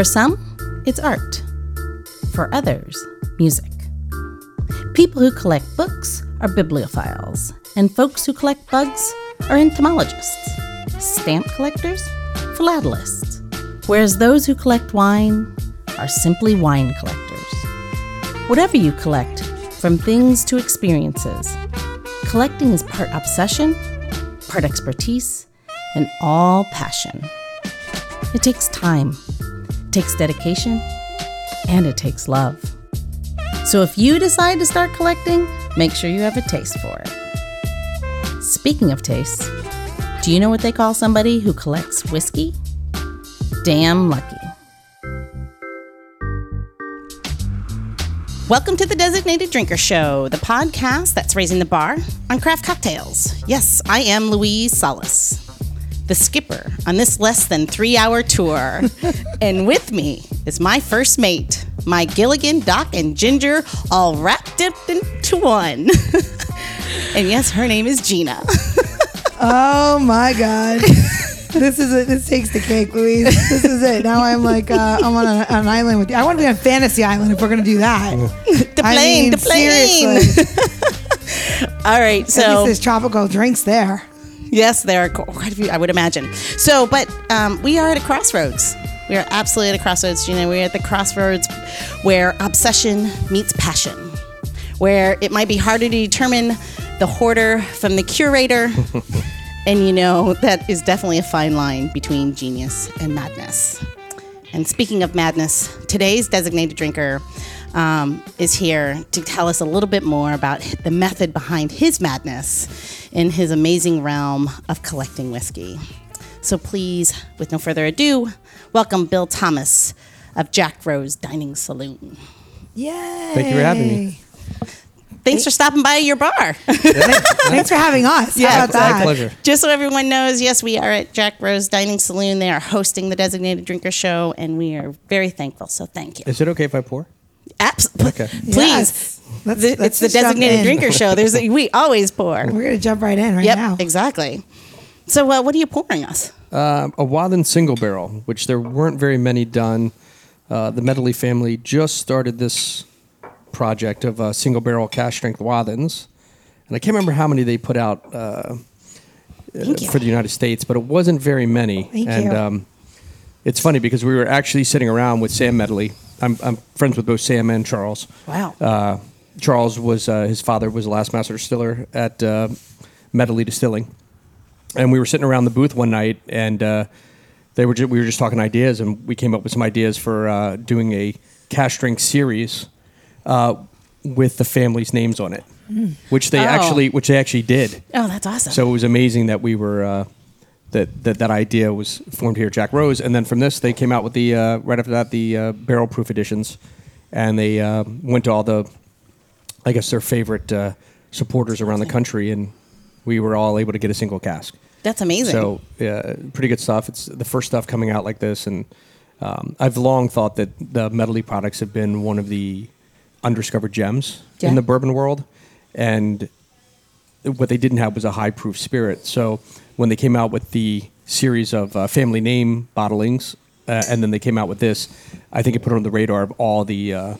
For some, it's art. For others, music. People who collect books are bibliophiles, and folks who collect bugs are entomologists. Stamp collectors, philatelists. Whereas those who collect wine are simply wine collectors. Whatever you collect, from things to experiences, collecting is part obsession, part expertise, and all passion. It takes time, it takes dedication, and it takes love. So if you decide to start collecting, make sure you have a taste for it. Speaking of tastes, do you know what they call somebody who collects whiskey? Damn lucky. Welcome to the Designated Drinker Show, the podcast that's raising the bar on craft cocktails. Yes, I am Louise Solis, the skipper on this less than three hour tour. and with me is my first mate, my Gilligan, Doc, and Ginger, all wrapped up into one. and yes, her name is Gina. Oh my god. This is it. This takes the cake, Louise. This is it. Now I'm like uh, I'm on a, an island with you. I want to be on Fantasy Island if we're gonna do that. the I plane, mean, the plane. seriously. All right, At least so there's tropical drinks there. Yes, there are quite a few, I would imagine. So, but um, we are at a crossroads. We are absolutely at a crossroads, Gina. We're at the crossroads where obsession meets passion, where it might be harder to determine the hoarder from the curator. and you know, that is definitely a fine line between genius and madness. And speaking of madness, today's designated drinker um, is here to tell us a little bit more about the method behind his madness in his amazing realm of collecting whiskey. So please, with no further ado, welcome Bill Thomas of Jack Rose Dining Saloon. Yay! Thank you for having me. Thanks for stopping by your bar. Thanks for having us. Yeah, How about that? My pleasure. Just so everyone knows, yes, we are at Jack Rose Dining Saloon. They are hosting the Designated Drinker Show, and we are very thankful. So thank you. Is it okay if I pour? Absolutely. Okay. Please. Yes. Let's- The- let's it's the Designated. Drinker Show. There's a, we always pour. We're gonna jump right in right Yep, now. exactly. So, uh, what are you pouring us? Um, a Wathen single barrel, which there weren't very many done. Uh, the Medley family just started this project of uh, single barrel cask strength Wathens, and I can't remember how many they put out uh, Thank for the United States, but it wasn't very many. Thank and you. Um, it's funny because we were actually sitting around with Sam Medley. I'm, I'm friends with both Sam and Charles. Wow. Uh, Charles was uh, his father was the last master distiller at uh, Medley Distilling, and we were sitting around the booth one night, and uh, they were ju- we were just talking ideas, and we came up with some ideas for uh, doing a cash drink series uh, with the family's names on it, which they Oh. actually which they actually did. oh, that's awesome. So it was amazing that we were uh, that, that that idea was formed here at Jack Rose, and then from this they came out with the uh, right after that the uh, barrel proof editions, and they uh, went to all the, I guess their favorite uh, supporters around the country, and we were all able to get a single cask. that's amazing. So yeah, pretty good stuff. It's the first stuff coming out like this, and um, I've long thought that the Medley products have been one of the undiscovered gems Yeah. in the bourbon world, and what they didn't have was a high proof spirit. So when they came out with the series of uh, family name bottlings, uh, and then they came out with this, I think it put it on the radar of all the uh,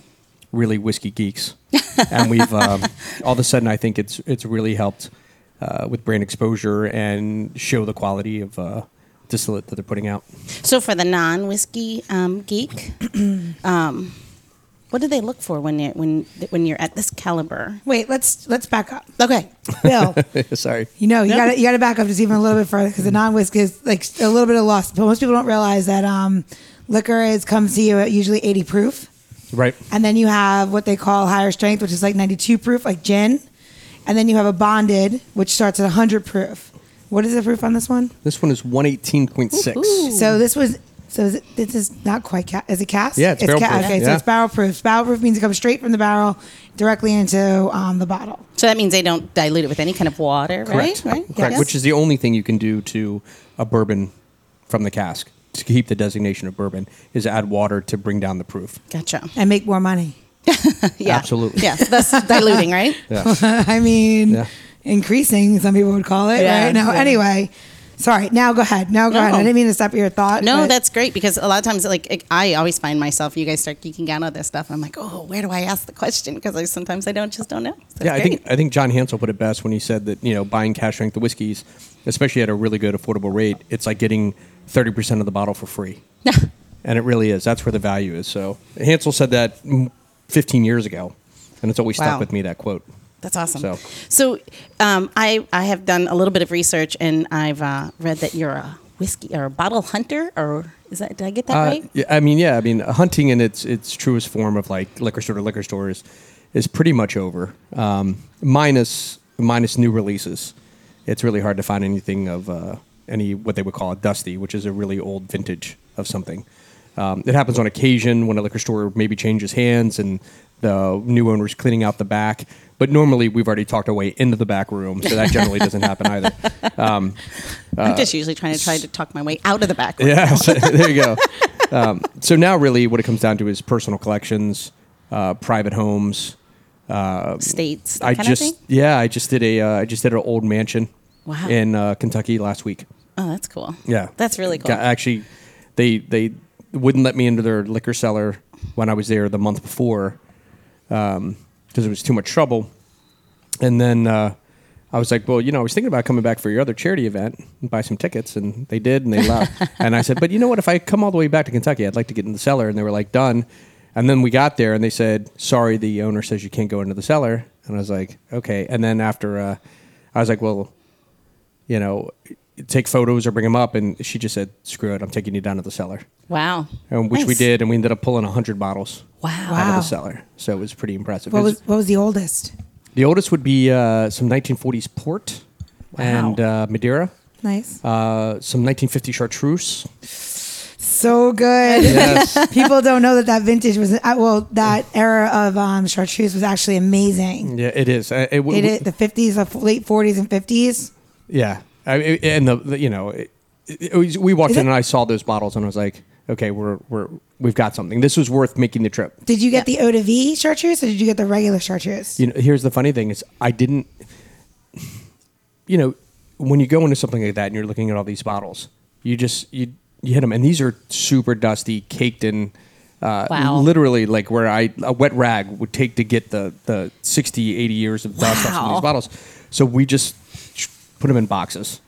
really whiskey geeks, and we've um, all of a sudden I think it's it's really helped uh, with brand exposure and show the quality of uh, distillate that they're putting out. So for the non whiskey um, geek, um, what do they look for when you when when you're at this caliber? Wait, let's let's back up. Okay. Bill, Sorry. you know you No. got to you got to back up just even a little bit further because the non-whiskey is like a little bit of loss. But most people don't realize that um, liquor is comes to you at usually 80 proof. Right. And then you have what they call higher strength, which is like 92 proof, like gin. And then you have a bonded, which starts at 100 proof. What is the proof on this one? This one is one eighteen point six. So this was, so is it, this is not quite, ca- is it cast? Yeah, it's barrel proof, Okay, so it's barrel proof. Barrel proof means it comes straight from the barrel directly into um, the bottle. So that means they don't dilute it with any kind of water, Correct. right? Right. Correct. Yes. Which is the only thing you can do to a bourbon from the cask to keep the designation of bourbon is add water to bring down the proof. gotcha. And make more money. Yeah. Absolutely. Yeah. That's diluting, right? Yeah. I mean, Yeah. increasing, some people would call it, Yeah, right? Now, yeah. anyway, Sorry. Now go ahead. Now go No. ahead. I didn't mean to stop your thought. No, but- that's great because a lot of times, like I always find myself, you guys start geeking out on this stuff. I'm like, oh, where do I ask the question? Because I sometimes I don't just don't know. So yeah, I it's think. I think John Hansell put it best when he said that you know buying cask strength whiskeys, especially at a really good affordable rate, it's like getting thirty percent of the bottle for free, Yeah. and it really is. That's where the value is. So Hansell said that fifteen years ago, and it's always Wow. stuck with me that quote. That's awesome. So- So, um, I I have done a little bit of research and I've uh, read that you're a whiskey or a bottle hunter, or is that did I get that Uh, right? yeah, I mean, yeah, I mean, hunting in its its truest form of like liquor store to liquor store is, is pretty much over. Um, minus minus new releases, it's really hard to find anything of uh, any what they would call a dusty, which is a really old vintage of something. Um, it happens on occasion when a liquor store maybe changes hands and the new owner's cleaning out the back. But normally we've already talked our way into the back room, so that generally doesn't happen either. I'm just usually trying to try to talk my way out of the back. room. Yeah, so there you go. Um, so now, really, what it comes down to is personal collections, uh, private homes. states. That I kind just of thing. yeah, I just did a uh, I just did an old mansion Wow. in uh, Kentucky last week. Oh, that's cool. Yeah, that's really cool. Actually, they they wouldn't let me into their liquor cellar when I was there the month before because it was too much trouble. And then uh, I was like, well, you know, I was thinking about coming back for your other charity event and buy some tickets, and they did, and they left. and I said, but you know what? If I come all the way back to Kentucky, I'd like to get in the cellar. And they were like, done. And then we got there, and they said, sorry, the owner says you can't go into the cellar. And I was like, okay. And then after, uh, I was like, well, you know, take photos or bring them up. And she just said, screw it, I'm taking you down to the cellar. wow. And which we did, and we ended up pulling 100 bottles Wow. out of the cellar. So it was pretty impressive. What It was what was the oldest? the oldest would be uh, some 1940s port and uh, Madeira, Nice. uh, some 1950 chartreuse. So good. Yes. People don't know that that vintage was uh, well. That era of um, chartreuse was actually amazing. yeah, it is. Uh, it, It, is the fifties, of late forties and fifties. Yeah, I, it- and the, the you know, it, it was, we walked Is in it- and I saw those bottles and I was like, okay, we're we're we've got something. This was worth making the trip. Did you get the eau de vie chartreuse or did you get the regular chartreuse? You know, here's the funny thing is I didn't. You know, when you go into something like that and you're looking at all these bottles, you just you you hit them, and these are super dusty, caked in. Uh, Wow. Literally, like where I a wet rag would take to get the the 60, 80 years of dust off some of Wow. these bottles. So we just put them in boxes.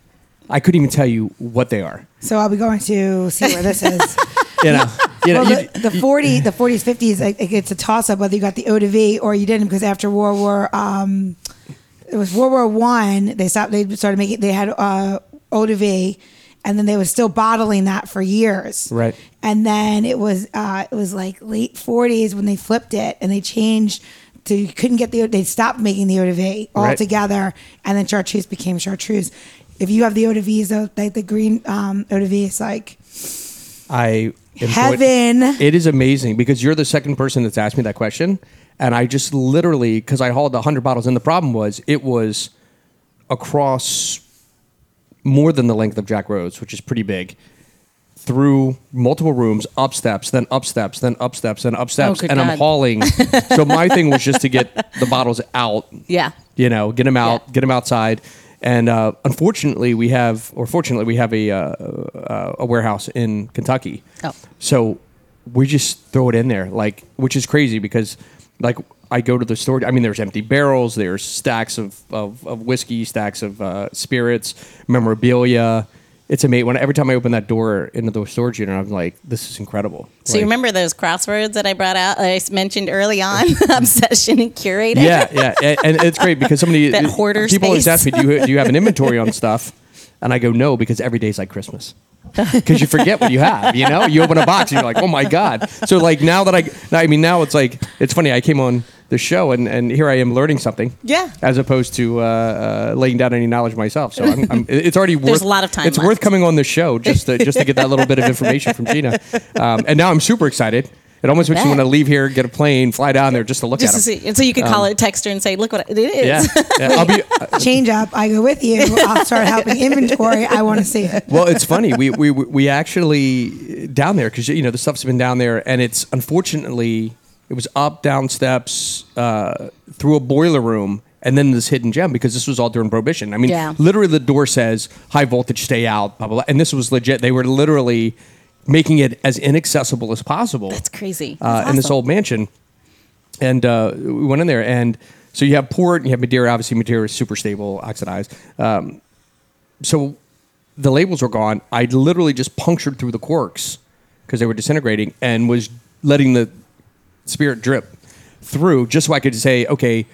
I couldn't even tell you what they are. So I'll be going to see where this is. You know, you know, well, you- the, the 40, the 40s, 50s, like, it's a toss up whether you got the eau de vie or you didn't because after World War, um, it was World War One. They stopped. They started making. They had uh, eau de vie, and then they were still bottling that for years. Right. And then it was uh, it was like late 40s when they flipped it and they changed. To, you couldn't get the they stopped making the eau de vie Right. altogether, and then chartreuse became chartreuse. If you have the eau de vie, though, like the green um, eau de vie, it's like I Heaven. It is amazing because you're the second person that's asked me that question, and I just literally because I hauled hundred bottles, and the problem was it was across more than the length of Jack Rose, which is pretty big. Through multiple rooms, up steps, then up steps, then up steps, then up steps, good and I'm God. hauling. so my thing was just to get the bottles out Yeah. you know, get them out, Yeah. get them outside. And uh, unfortunately, we have, or fortunately, we have a uh, uh, a warehouse in Kentucky. Oh. So we just throw it in there, like, which is crazy because, like, I go to the store. I mean, there's empty barrels, there's stacks of of, of whiskey, stacks of uh, spirits, memorabilia. It's amazing. When every time I open that door into the storage unit, I'm like, this is incredible. So you remember those crosswords that I brought out? I mentioned early on, obsession and curator. Yeah, yeah, and, and it's great because somebody That hoarder people always ask me, do you do you have an inventory on stuff? And I go, no, because every day's like Christmas. Because you forget what you have, you know. You open a box and you're like, oh my god. So like now that I, I mean, now it's like it's funny. I came on the show and and here I am learning something. Yeah. As opposed to uh, uh, laying down any knowledge myself. So I'm, I'm, it's already worth. There's a lot of time It's left. worth coming on the show just to, just to get that little bit of information from Gina. Um, and now I'm super excited. It almost makes me want to leave here, get a plane, fly down there just to look Just at to them. see, and so you could call it, text her, and say, "Look what it is." Yeah, yeah. I'll be. change up. I go with you. I'll start helping inventory. I want to see it. Well, it's funny. We we we actually down there because you know the stuff's been down there, and it's unfortunately it was up, down steps, uh, through a boiler room, and then this hidden gem because this was all during prohibition. I mean, Yeah. literally the door says high voltage, stay out, blah blah blah, and this was legit. They were literally making it as inaccessible as possible. That's crazy. Uh, That's in this awesome. old mansion, and uh, we went in there, and so you have port, and you have Madeira. Obviously, Madeira is super stable, oxidized. Um, so the labels were gone. I literally just punctured through the corks because they were disintegrating, and was letting the spirit drip through just so I could say, okay,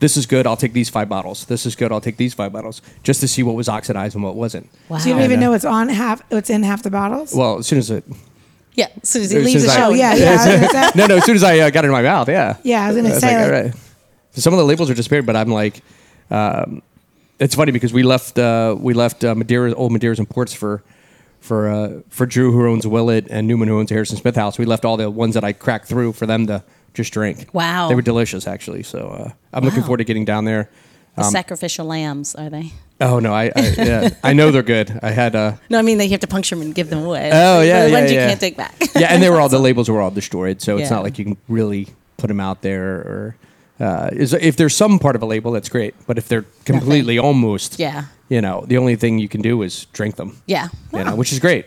this is good. I'll take these five bottles. This is good. I'll take these five bottles, just to see what was oxidized and what wasn't. Wow. So you don't even uh, know what's on half. What's in half the bottles. Well, as soon as it, yeah. As soon as he As leaves the as I- show. oh yeah, yeah. I was gonna say- no, no, as soon as I uh, got it in my mouth, yeah. Yeah, I was gonna I was say, like, like- all right. Some of the labels are disappeared, but I'm like, um, it's funny because we left uh, we left uh, Madeira, old Madeiras and ports for for uh, for Drew who owns Willett and Newman who owns Harrison Smith House. We left all the ones that I cracked through for them to just drink. Wow. they were delicious actually. So uh, I'm looking forward to getting down there. The Um, sacrificial lambs, are they? Oh no, I, I yeah, I know they're good. I had uh, No, I mean they have to puncture them and give them away. Oh, yeah, the yeah, ones you can't take back. yeah, and they were all the labels were all destroyed, so it's not like you can really put them out there. Or uh, is if there's some part of a label, that's great. But if they're completely almost, Yeah. you know, the only thing you can do is drink them. yeah, you know, which is great.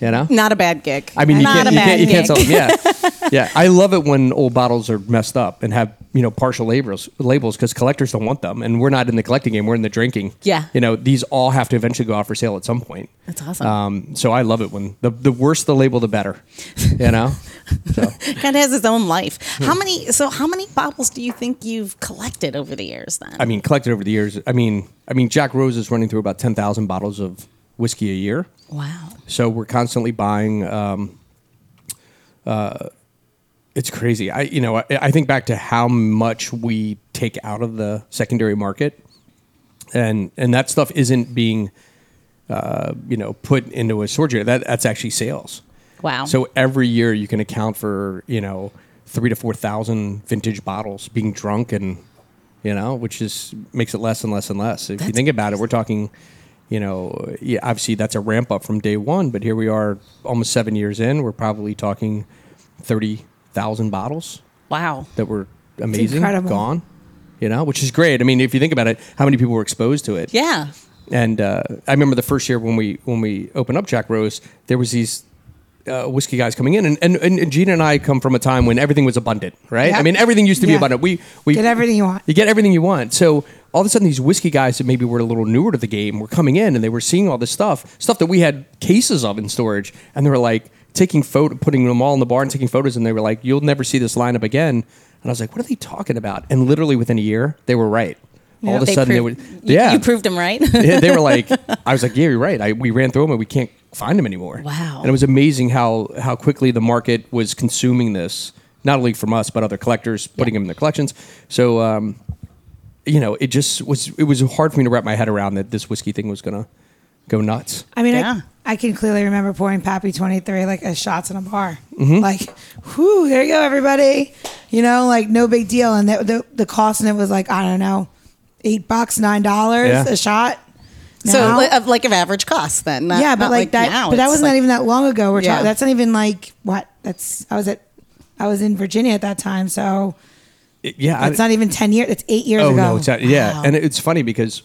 You know, not a bad gig. I mean, you not can't, a you bad can't, you can't sell them. Yeah, yeah. I love it when old bottles are messed up and have you know partial labels labels because collectors don't want them, and we're not in the collecting game. We're in the drinking. Yeah. you know, these all have to eventually go out for sale at some point. That's awesome. Um, so I love it when the the worse the label, the better. You know. So kind of has its own life. Hmm. How many? So how many bottles do you think you've collected over the years? Then I mean, collected over the years. I mean, I mean, Jack Rose is running through about ten thousand bottles of whiskey a year. wow. So we're constantly buying. Um, uh, it's crazy. I you know I, I think back to how much we take out of the secondary market, and and that stuff isn't being, uh, you know, put into a storage unit. That that's actually sales. Wow. So every year you can account for you know three to four thousand vintage bottles being drunk and you know which is makes it less and less and less. If you think about it, we're talking. You know, yeah, obviously that's a ramp up from day one, but here we are, almost seven years in. We're probably talking thirty thousand bottles wow. that were amazing, gone. You know, which is great. I mean, if you think about it, how many people were exposed to it? Yeah. And uh, I remember the first year when we when we opened up Jack Rose, there was these uh, whiskey guys coming in, and, and and Gina and I come from a time when everything was abundant, right? Yeah. I mean, everything used to be Yeah. abundant. We we Get everything you want. You get everything you want. So all of a sudden, these whiskey guys that maybe were a little newer to the game were coming in, and they were seeing all this stuff, stuff that we had cases of in storage, and they were like taking photo, putting them all in the bar and taking photos, and they were like, "You'll never see this lineup again." And I was like, "What are they talking about?" And literally within a year, they were right. All of a sudden, they were you- yeah. You proved them right. Yeah, they were like, I was like, yeah, you're right. I, we ran through them and we can't find them anymore. Wow. And it was amazing how how quickly the market was consuming this, not only from us but other collectors putting them in their collections. So, um, you know, it just was it was hard for me to wrap my head around that this whiskey thing was gonna go nuts. I mean, Yeah. I, I can clearly remember pouring Pappy 23 like as shots in a bar. Mm-hmm. Like, whoo, there you go, everybody. You know, like no big deal. And the, the, the cost in it was like, I don't know, eight bucks, nine dollars Yeah. a shot. so Now- li- of like of average cost then. Not- yeah, but not like, that, now. but that It's wasn't like- even that long ago. We're Yeah. talking, that's not even like what that's, I was at, I was in Virginia at that time. So It- yeah, it's not even 10 years. It's eight years oh ago. no, it's not, yeah, Wow. and it's funny because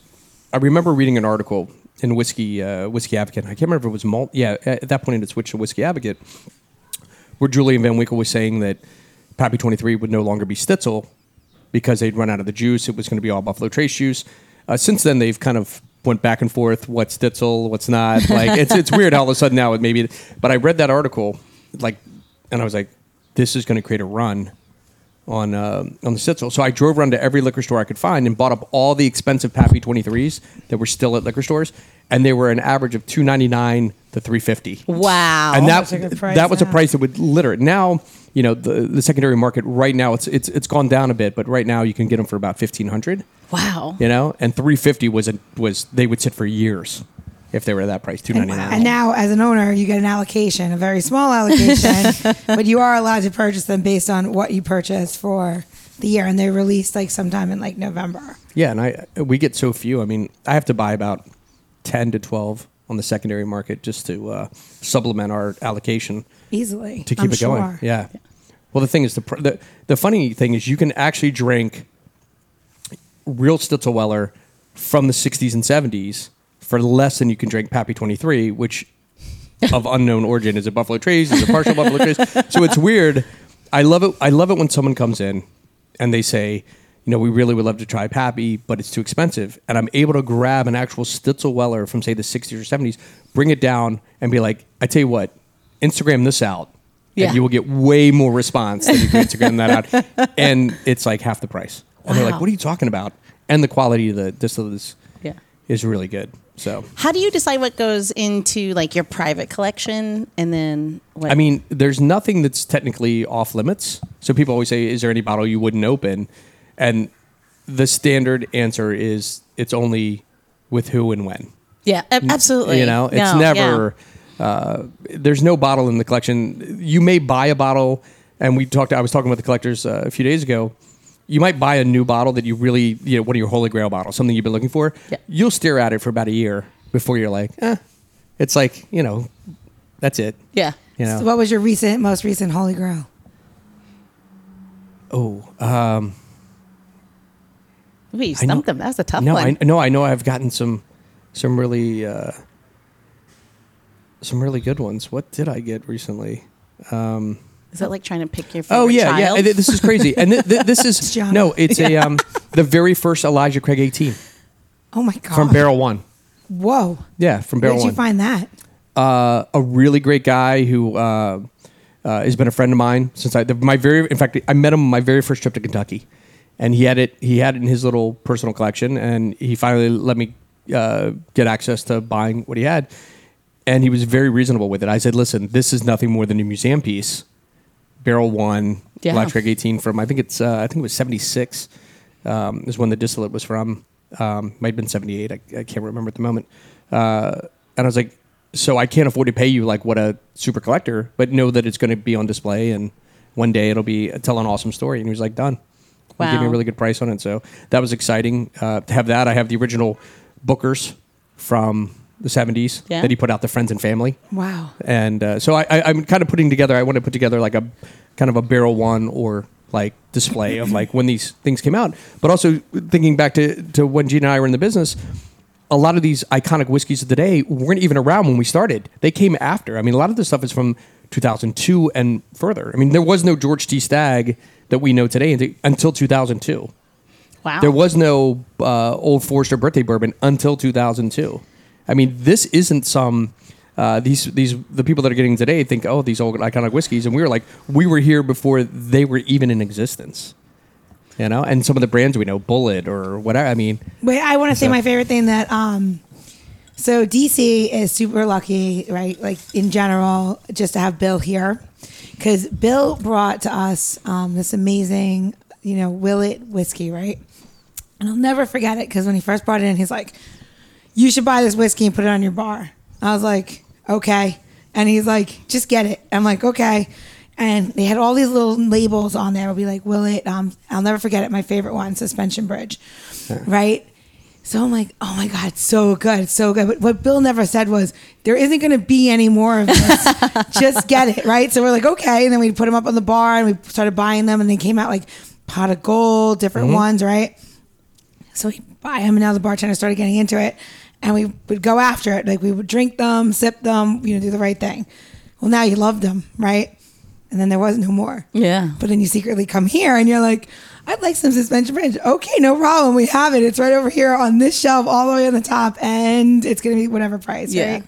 I remember reading an article in Whiskey uh, Whisky Advocate. I can't remember if it was Malt. Yeah, at that point it had switched to Whisky Advocate, where Julian Van Winkle was saying that Pappy Twenty Three would no longer be Stitzel because they'd run out of the juice. It was going to be all Buffalo Trace juice. Uh, since then, they've kind of went back and forth. What's Stitzel? What's not? Like it's it's weird how all of a sudden now it maybe. But I read that article, like, and I was like, this is going to create a run on uh, on the Stitzel. So I drove around to every liquor store I could find and bought up all the expensive Pappy 23s that were still at liquor stores, and they were an average of 299 to 350. Wow. And that That's a good price that was a price that would litter it. Now, you know, the the secondary market right now it's it's it's gone down a bit, but right now you can get them for about 1500, wow. you know, and 350 was a was they would sit for years if they were at that price, 299. And now, as an owner, you get an allocation, a very small allocation, but you are allowed to purchase them based on what you purchased for the year, and they're released like sometime in like November. Yeah, and I we get so few. I mean, I have to buy about ten to twelve on the secondary market just to uh, supplement our allocation Easily to keep I'm it going. sure. Yeah. Well, the thing is, the, pr- the the funny thing is, you can actually drink. real Stitzelweller from the 60s and 70s for less than you can drink Pappy 23, which of unknown origin is a Buffalo Trace, is a partial Buffalo Trace? So it's weird. I love it. I love it when someone comes in and they say, you know, we really would love to try Pappy, but it's too expensive. And I'm able to grab an actual Stitzel Weller from say the 60s or 70s, bring it down, and be like, I tell you what, Instagram this out. Yeah. And you will get way more response than you can Instagram that out. And it's like half the price. And they're like, what are you talking about? And the quality of the distillate is, Yeah. Is really good. So, How do you decide what goes into like your private collection and then what? I mean, there's nothing that's technically off limits. So people always say, is there any bottle you wouldn't open? And the standard answer is it's only with who and when. yeah, ab- absolutely. You know, it's No, yeah. never. Uh, there's no bottle in the collection. You may buy a bottle, and we talked. I was talking with the collectors uh, a few days ago. You might buy a new bottle that you really, you know, one of your holy grail bottles, something you've been looking for. Yeah. You'll stare at it for about a year before you're like, eh. It's like you know, that's it. Yeah. You know. So what was your recent, most recent Holy Grail? oh, um, Ooh, you I know- stumped them. That was a tough no, one. I no, I know. I've gotten some, some really, uh, some really good ones. What did I get recently? Is that like trying to pick your favorite Oh yeah, child? yeah. th- This is crazy, and th- th- this is no. It's a um, the very first Elijah Craig eighteen. Oh my god! from Barrel One. Whoa! Yeah, from Barrel One. Where Barrel did you find that? uh, a really great guy who uh, uh, has been a friend of mine since I the, my very. In fact, I met him on my very first trip to Kentucky, and he had it. He had it in his little personal collection, and he finally let me uh, get access to buying what he had. And he was very reasonable with it. I said, "Listen, this is nothing more than a museum piece." Barrel one, Yeah. Elijah Craig 18 from I think it's uh, I think it was 76 um, is when the distillate was from. Um, might have been 78. I, I can't remember at the moment. Uh, and I was like, so I can't afford to pay you like what a super collector, but know that it's going to be on display and one day it'll be tell an awesome story. And he was like, done. He gave me a really good price on it. So that was exciting uh, to have that. I have the original Booker's from the 70s Yeah. that he put out to friends and family Wow. and uh, so I, I, I'm kind of putting together. I want to put together like a kind of a barrel one or like display of like when these things came out, but also thinking back to to when Gene and I were in the business. A lot of these iconic whiskeys of the day weren't even around when we started. They came after. I mean, a lot of this stuff is from 2002 and further. I mean, there was no George T. Stagg that we know today until- until 2002. wow. There was no uh, Old Forester birthday bourbon until 2002. I mean, this isn't some. Uh, these these the people that are getting today think, oh, these old iconic whiskeys, and we were like, we were here before they were even in existence. You know, and some of the brands we know, Bulleit or whatever. I mean, Wait, I want to say So- my favorite thing that um so DC is super lucky, right? Like in general, just to have Bill here. Cause Bill brought to us um this amazing, you know, Willett whiskey, right? And I'll never forget it because when he first brought it in, he's like, You should buy this whiskey and put it on your bar. I was like, Okay. And he's like, just get it. I'm like, okay. And they had all these little labels on there. I'll be like, will it? Um, I'll never forget it. My favorite one, Suspension Bridge, right? So I'm like, oh my god, so good, so good. But what Bill never said was there isn't going to be any more of this. Just get it, right? So we're like, okay. And then we put them up on the bar and we started buying them, and they came out like pot of gold, different ones, right? So we buy them, and now the bartender started getting into it, and we would go after it. Like we would drink them, sip them, you know, do the right thing. Well, now you loved them, right? And then there was no more. Yeah. But then you secretly come here, and you're like, I'd like some suspension bridge. Okay, no problem. We have it. It's right over here on this shelf, all the way on the top, and it's gonna be whatever price, Yeah. right?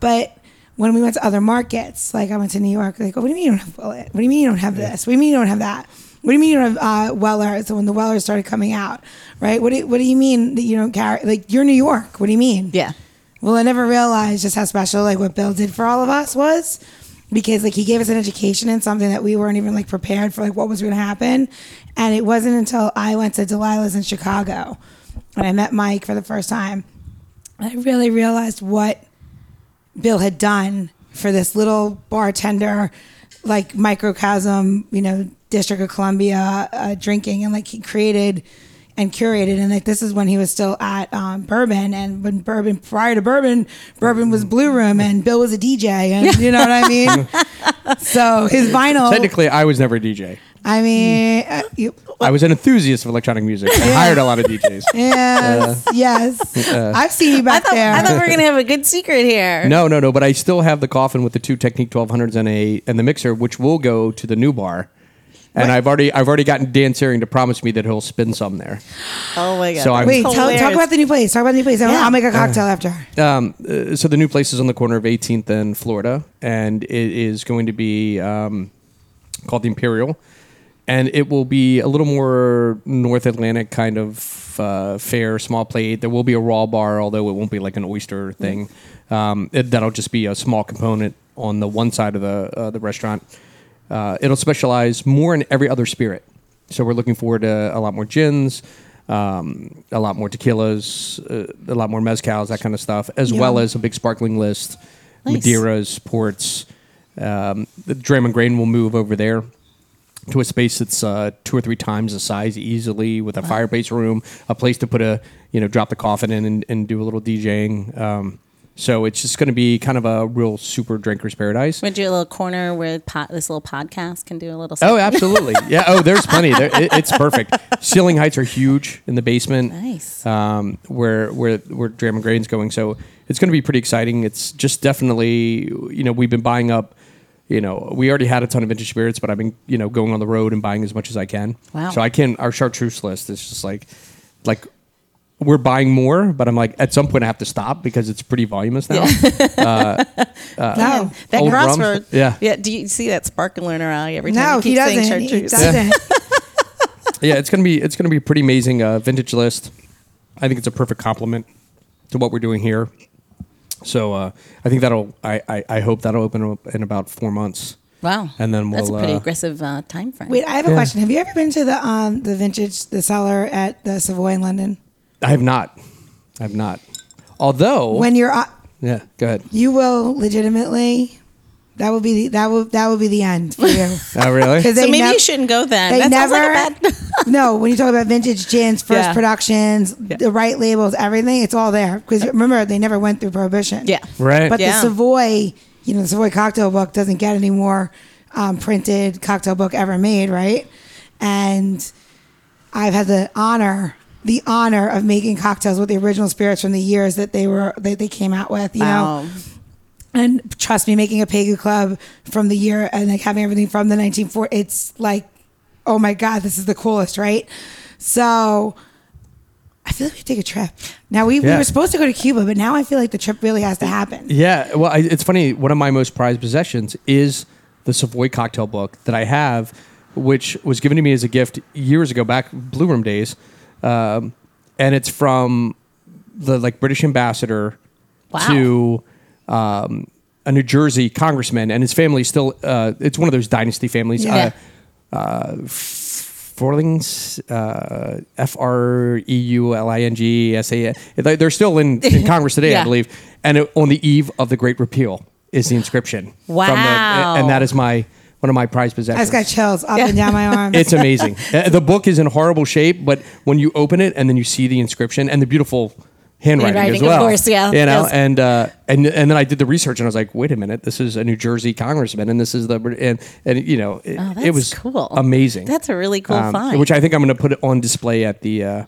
But when we went to other markets, like I went to New York, like, oh, what do you mean you don't have Willett? What do you mean you don't have this? What do you mean you don't have that? What do you mean you don't have uh, Weller? So when the Weller started coming out, right? What do you, what do you mean that you don't carry? Like you're New York. What do you mean? Yeah. Well, I never realized just how special like what Bill did for all of us was because like he gave us an education in something that we weren't even like prepared for like what was going to happen. And it wasn't until I went to Delilah's in Chicago and I met Mike for the first time. I really realized what Bill had done for this little bartender, like microcosm, you know, District of Columbia uh, drinking, and like he created and curated, and like this is when he was still at um, Bourbon, and when Bourbon prior to Bourbon, Bourbon was Blue Room, and Bill was a DJ, and you know what I mean. so his vinyl, technically, I was never a DJ. I mean, uh, you, I was an enthusiast of electronic music. I hired a lot of DJs. yes, yes. I've seen you I back thought, there. I thought we were gonna have a good secret here. No, no, no. But I still have the coffin with the two Technics 1200s and a and the mixer, which will go to the new bar. And I've already I've already gotten Dan Searing to promise me that he'll spin some there. Oh my god. So I'm- Wait, tell, talk about the new place. Talk about the new place. I'll, Yeah. I'll make a cocktail after. Um, uh, so the new place is on the corner of 18th and Florida, and it is going to be um, called the Imperial, and it will be a little more North Atlantic kind of uh, fare, small plate. There will be a raw bar, although it won't be like an oyster thing. Um, it, that'll just be a small component on the one side of the uh, the restaurant. Uh, it'll specialize more in every other spirit. So we're looking forward to a lot more gins, um, a lot more tequilas, uh, a lot more mezcals, that kind of stuff, as Yeah. well as a big sparkling list, Nice. Madeiras, ports. Um, the Dram and Grain will move over there to a space that's uh, two or three times the size easily, with a fireplace room, a place to put a you know drop the coffin in and, and do a little DJing. Um, so it's just going to be kind of a real super drinker's paradise. Would do a little corner where this little podcast can do a little. Stuff. Oh, absolutely. Yeah. Oh, there's plenty. There, it, it's perfect. Ceiling heights are huge in the basement. Nice. Um, where where where Dram and Grain's going. So it's going to be pretty exciting. It's just definitely you know we've been buying up. You know, we already had a ton of vintage spirits, but I've been you know going on the road and buying as much as I can. Wow. So I can. Our chartreuse list is just like like. We're buying more, but I'm like at some point I have to stop because it's pretty voluminous now. no, that old rums, crossroad. yeah. Yeah. Do you see that sparkle in her eye every time? no, you he keep saying doesn't. He doesn't. yeah, it's gonna be it's gonna be a pretty amazing uh, vintage list. I think it's a perfect complement to what we're doing here. So uh, I think that'll I, I, I hope that'll open up in about four months. Wow. And then that's a pretty uh, aggressive uh, time frame. Wait, I have a Yeah. question. Have you ever been to the um the vintage the cellar at the Savoy in London? I have not. I have not. Although When you're uh, yeah, go ahead. you will legitimately that will be the, that will that will be the end for you. Oh really? 'Cause so maybe nev- you shouldn't go then. They that never. like a bad. no, when you talk about vintage gins, first Yeah. productions, the right labels, everything, it's all there. Because remember, they never went through prohibition. yeah. right. But Yeah. the Savoy, you know, the Savoy cocktail book doesn't get any more um, printed cocktail book ever made, right? And I've had the honor, the honor of making cocktails with the original spirits from the years that they were that they came out with. You know, and trust me, making a Pegu Club from the year and like having everything from the 1940s, it's like, oh my God, this is the coolest, right? So I feel like we take a trip. Now, we, we were supposed to go to Cuba, but now I feel like the trip really has to happen. Yeah, well, I, it's funny. One of my most prized possessions is the Savoy cocktail book that I have, which was given to me as a gift years ago, back Blue Room days, um, and it's from the like British ambassador Wow. to um, a New Jersey congressman, and his family still. Uh, it's one of those dynasty families. Yeah. Uh, uh, Forlings, uh, F R E U L I N G S A. they- They're still in, in Congress today, Yeah. I believe. And it, on the eve of the Great Repeal is the inscription. From Wow. the, and that is my one of my prized possessions. I possessions. just got chills up and down my arms. It's amazing. Uh, the book is in horrible shape, but when you open it and then you see the inscription and the beautiful handwriting, Handwriting, as of well, course, yeah. you know, Yes. and uh, and and then I did the research and I was like, wait a minute, this is a New Jersey congressman, and this is the and and you know, it, Oh, it was cool. amazing. That's a really cool Um, find. which I think I'm going to put it on display at the uh,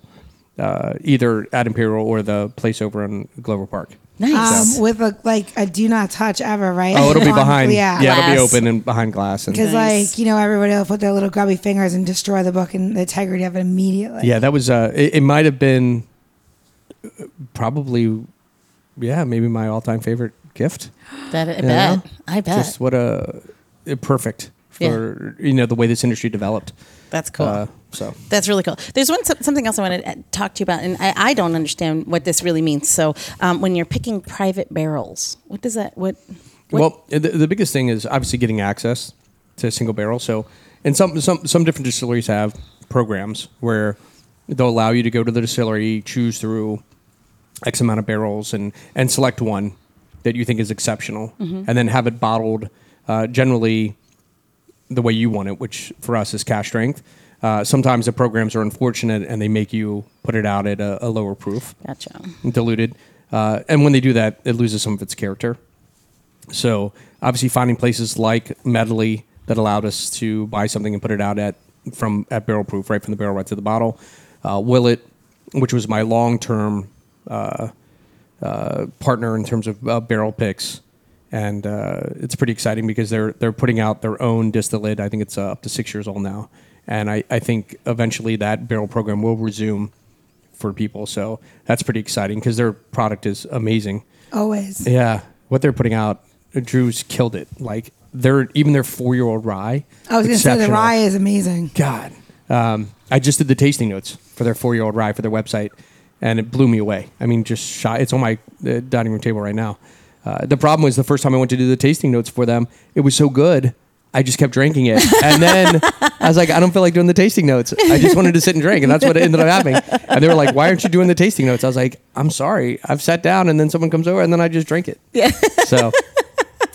uh, either at Imperial or the place over in Glover Park. Nice. um, with a like a do not touch ever, right? Oh, it'll be behind. Yeah. Yeah, it'll be Glass. open and behind glass. And Because Nice. like you know everybody will put their little grubby fingers and destroy the book and the integrity of it immediately. yeah, that was. Uh, it, it might have been uh, probably, yeah, maybe my all-time favorite gift. that, I you bet. know? I bet. Just what a uh, perfect for you know the way this industry developed. That's cool. Uh, so That's really cool. There's one something else I want to talk to you about, and I, I don't understand what this really means. So, um, when you're picking private barrels, what does that? What? what Well, the, the biggest thing is obviously getting access to a single barrel. So, and some some some different distilleries have programs where they'll allow you to go to the distillery, choose through X amount of barrels, and and select one that you think is exceptional, Mm-hmm. and then have it bottled. Uh, generally, the way you want it, which for us is cask strength. Uh, sometimes the programs are unfortunate and they make you put it out at a, a lower proof Gotcha. diluted. Uh, and when they do that, it loses some of its character. So obviously, finding places like Medley that allowed us to buy something and put it out at from at Barrel Proof, right from the barrel right to the bottle. Uh, Willett, which was my long term uh, uh, partner in terms of uh, barrel picks, and uh, it's pretty exciting because they're they're putting out their own distillate. I think it's uh, up to six years old now, and I, I think eventually that barrel program will resume for people. So that's pretty exciting because their product is amazing. Always. Yeah, what they're putting out, Drew's killed it. Like they're even their four year old rye. I was going to say the rye is amazing. God, um, I just did the tasting notes for their four year old rye for their website, and it blew me away. I mean, just shot. It's on my uh, dining room table right now. Uh, the problem was the first time I went to do the tasting notes for them, it was so good. I just kept drinking it, and then I was like, I don't feel like doing the tasting notes. I just wanted to sit and drink, and that's what ended up happening. And they were like, Why aren't you doing the tasting notes? I was like, I'm sorry. I've sat down, and then someone comes over, and then I just drink it. Yeah. So,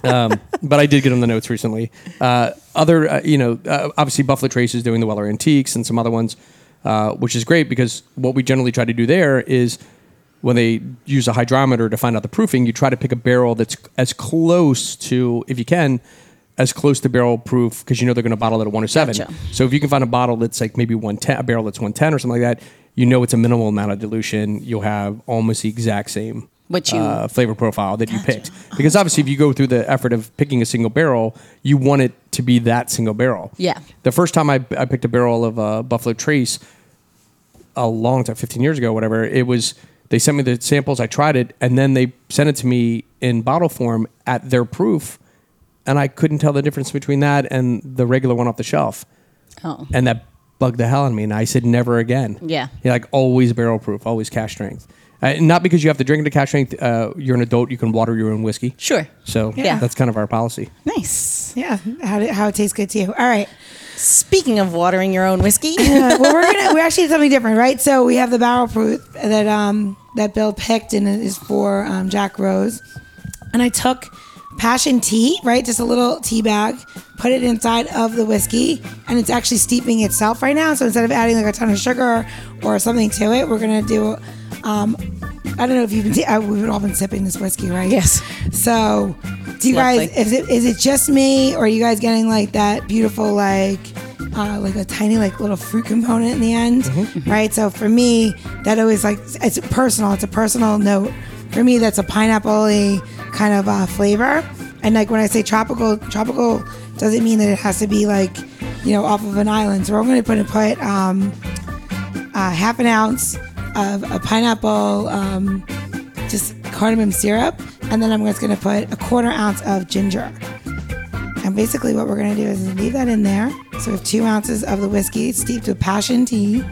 um, but I did get on the notes recently. Uh, other, uh, you know, uh, obviously Buffalo Trace is doing the Weller Antiques and some other ones, uh, which is great because what we generally try to do there is when they use a hydrometer to find out the proofing, you try to pick a barrel that's as close to, if you can, as close to barrel proof because you know they're going to bottle it at 107. Gotcha. So if you can find a bottle that's like maybe 110, a barrel that's 110 or something like that, you know it's a minimal amount of dilution. You'll have almost the exact same you- uh, flavor profile that you picked. Because obviously, if you go through the effort of picking a single barrel, you want it to be that single barrel. Yeah. The first time I, I picked a barrel of uh, Buffalo Trace, a long time, 15 years ago, whatever, it was they sent me the samples, I tried it, and then they sent it to me in bottle form at their proof, and I couldn't tell the difference between that and the regular one off the shelf. Oh. And that bugged the hell out of me, and I said, never again. Yeah. Yeah, like always barrel proof, always cask strength. Uh, not because you have to drink it to cask strength. Uh, you're an adult, you can water your own whiskey. Sure. So Yeah. that's kind of our policy. Nice. Yeah. How, do, how it tastes good to you. All right. Speaking of watering your own whiskey, Uh, well, we're gonna we actually did something different, right? So we have the barrel proof that um that Bill picked, and is for um, Jack Rose. And I took passion tea, right? Just a little tea bag, put it inside of the whiskey, and it's actually steeping itself right now. So instead of adding like a ton of sugar or something to it, we're gonna do. Um, I don't know if you've been. T- we've all been sipping this whiskey, right? Yes. So, do you Lovely. guys? Is it is it just me, or are you guys getting like that beautiful like? Uh, like a tiny like little fruit component in the end right so for me that always like it's personal it's a personal note for me that's a pineapple kind of uh, flavor and like when i say tropical tropical doesn't mean that it has to be like you know off of an island so we're going to put put um, uh, half an ounce of a pineapple um, just cardamom syrup and then i'm just going to put a quarter ounce of ginger and basically, what we're going to do is leave that in there. So we have two ounces of the whiskey steeped with passion tea.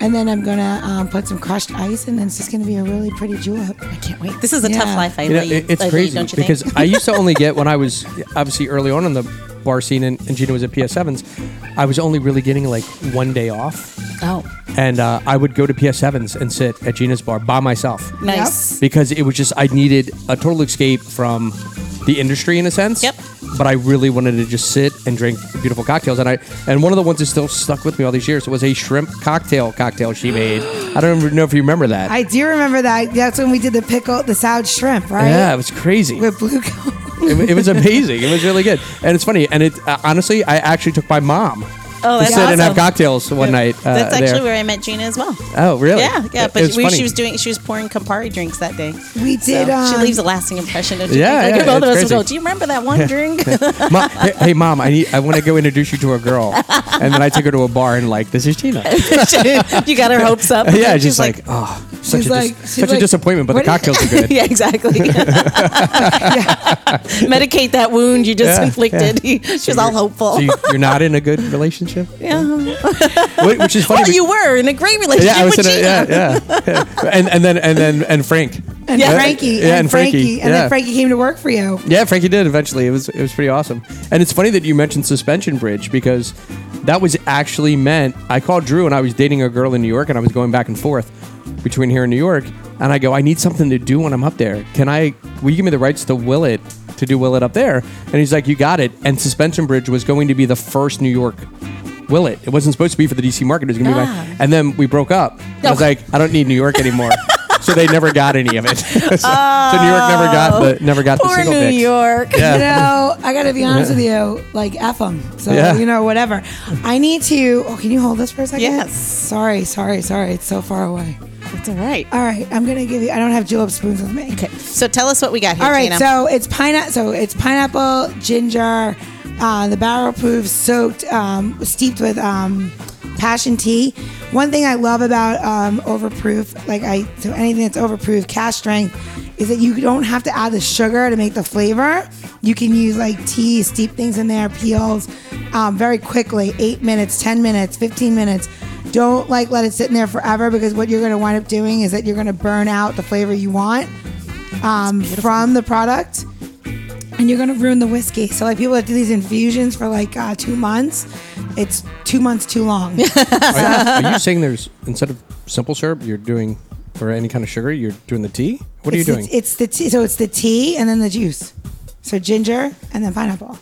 And then I'm going to um, put some crushed ice, and then it's just going to be a really pretty julep. I can't wait. This is a tough Yeah. life I You know, lead. it- it's I lead, crazy don't you because think? I used to only get when I was obviously early on in the bar scene and, and Gina was at PS7s. I was only really getting like one day off, oh, and uh, I would go to PS7s and sit at Gina's bar by myself nice. because it was just I needed a total escape from the industry in a sense. Yep. But I really wanted to just sit and drink beautiful cocktails, and I and one of the ones that still stuck with me all these years was a shrimp cocktail cocktail she made. I don't even know if you remember that. I do remember that. That's when we did the pickle, the soured shrimp, right? yeah, it was crazy. With Bluecoat. it, it was amazing. It was really good, and it's funny. And it uh, honestly, I actually took my mom Oh, to that's sit and have cocktails one night. Uh, That's actually there. where I met Gina as well. Oh, really? Yeah, yeah. It- But it we, she was doing, she was pouring Campari drinks that day. We So did. um, she leaves a lasting impression. Don't you Yeah, think? Like, yeah, both of it's us will go. Do you remember that one drink? Mom, hey, hey, mom, I need. I want to go introduce you to a girl, and then I took her to a bar and like, this is Gina. you got her hopes up. yeah, then she's like, oh, such, She's a, like- she's such a like, disappointment, but the what do you- cocktails are good. yeah, exactly. Medicate that wound you just Yeah, inflicted. she was all hopeful. So you, you're not in a good relationship, yeah. Which is funny. Well, you were in a great relationship yeah, I was with in a, Gina. yeah, yeah, yeah. and and then and then and Frank. and Yeah. Frankie. Yeah, and, and Frankie, Frankie. And yeah. then Frankie came to work for you. Yeah, Frankie did eventually. It was it was pretty awesome. And it's funny that you mentioned suspension bridge because that was actually meant. I called Drew and I was dating a girl in New York and I was going back and forth between here and New York. And I go, I need something to do when I'm up there. Can I? Will you give me the rights to Willett to do Willett up there? And he's like, you got it. And suspension bridge was going to be the first New York. Willett It wasn't supposed to be for the DC market. It was going to be Ah. my. And then we broke up. I was like, I don't need New York anymore. so they never got any of it. so, so New York never got the never got the Poor single New mix. York. You know, I gotta be honest with you. Like f them. So Yeah. you know, whatever. I need to. Oh, can you hold this for a second? Yes. Sorry, sorry, sorry. It's so far away. That's all right. All right, I'm gonna give you. I don't have julep spoons with me. Okay, so tell us what we got here, All right, Gina. so it's pineapple. So it's pineapple, ginger, uh, the barrel proof, soaked, um, steeped with um, passion tea. One thing I love about um, overproof, like I, so anything that's overproof, cask strength, is that you don't have to add the sugar to make the flavor. You can use like tea, steep things in there, peels, um, very quickly, eight minutes, ten minutes, fifteen minutes. Don't like let it sit in there forever because what you're going to wind up doing is that you're going to burn out the flavor you want um, from the product and you're gonna ruin the whiskey. So like people that do these infusions for like uh, two months, it's two months too long. Are, are you saying there's instead of simple syrup, you're doing or any kind of sugar, you're doing the tea? What are you doing? It's, it's the tea, so it's the tea and then the juice. So ginger and then pineapple.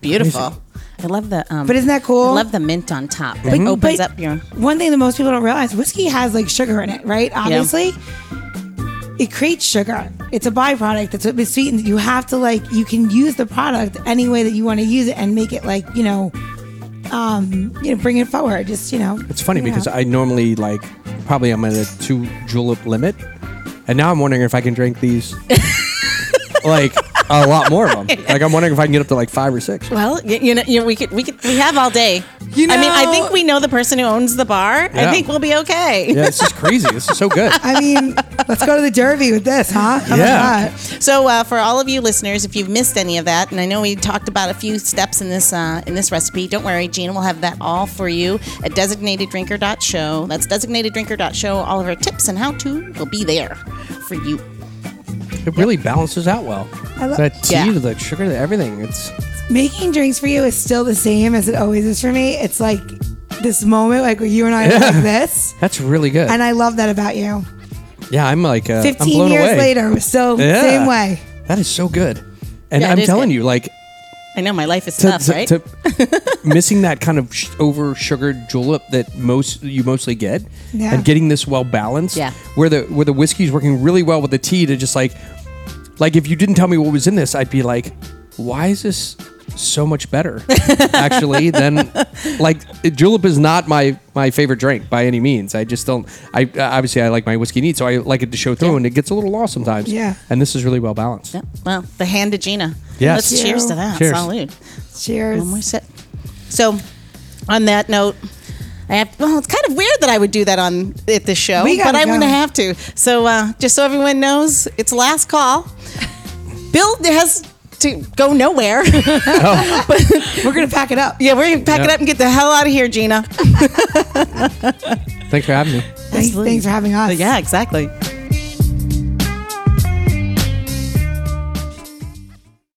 Beautiful. I love the. Um, But isn't that cool? I love the mint on top. But- It opens but up your. One thing that most people don't realize, whiskey has like sugar in it, right? Obviously. It creates sugar. It's a byproduct that's what sweetened. You have to like you can use the product any way that you want to use it and make it like, you know, um, you know, bring it forward. Just, you know. It's funny you know. because I normally like probably I'm at a two julep limit, and now I'm wondering if I can drink these like a lot more of them. Like I'm wondering if I can get up to like five or six. Well, you, you know, you we could we could we have all day. You know, I mean, I think we know the person who owns the bar. I think we'll be okay. Yeah, this is crazy. This is so good. I mean, let's go to the Derby with this, huh? How Yeah. So, uh, for all of you listeners, if you've missed any of that, and I know we talked about a few steps in this uh, in this recipe, don't worry, Gina will have that all for you at designateddrinker.show. That's designateddrinker.show. All of our tips and how to will be there for you. It really balances out well. I lo- that tea Yeah. the sugar to everything. It's Making drinks for you is still the same as it always is for me. It's like this moment, like where you and I are like this. that's really good. And I love that about you. yeah, I'm like uh, I'm 15 blown years away. later, we're still Yeah. same way. That is so good. And Yeah, it I'm is telling good. you, like I know my life is to, tough, to- right? to- missing that kind of sh- over sugared julep that most you mostly get, Yeah. and getting this well balanced. Yeah. where the where the whiskey's working really well with the tea to just like, like if you didn't tell me what was in this, I'd be like, why is this so much better actually than like julep is not my my favorite drink by any means i just don't i obviously i like my whiskey neat so i like it to show through and it gets a little lost sometimes Yeah. and this is really well balanced Yeah. Well, the hand to Gina. Yes. Let's cheers to that. Cheers. Salute. Cheers. One more sip. So, on that note, I have. Well, it's kind of weird that I would do that on at this show, We but I'm going to have to. So, uh, just so everyone knows, it's last call. Bill has to go nowhere. oh. But we're going to pack it up. yeah, we're going to pack it up and get the hell out of here, Gina. thanks for having me Thanks, thanks for having us. yeah, exactly.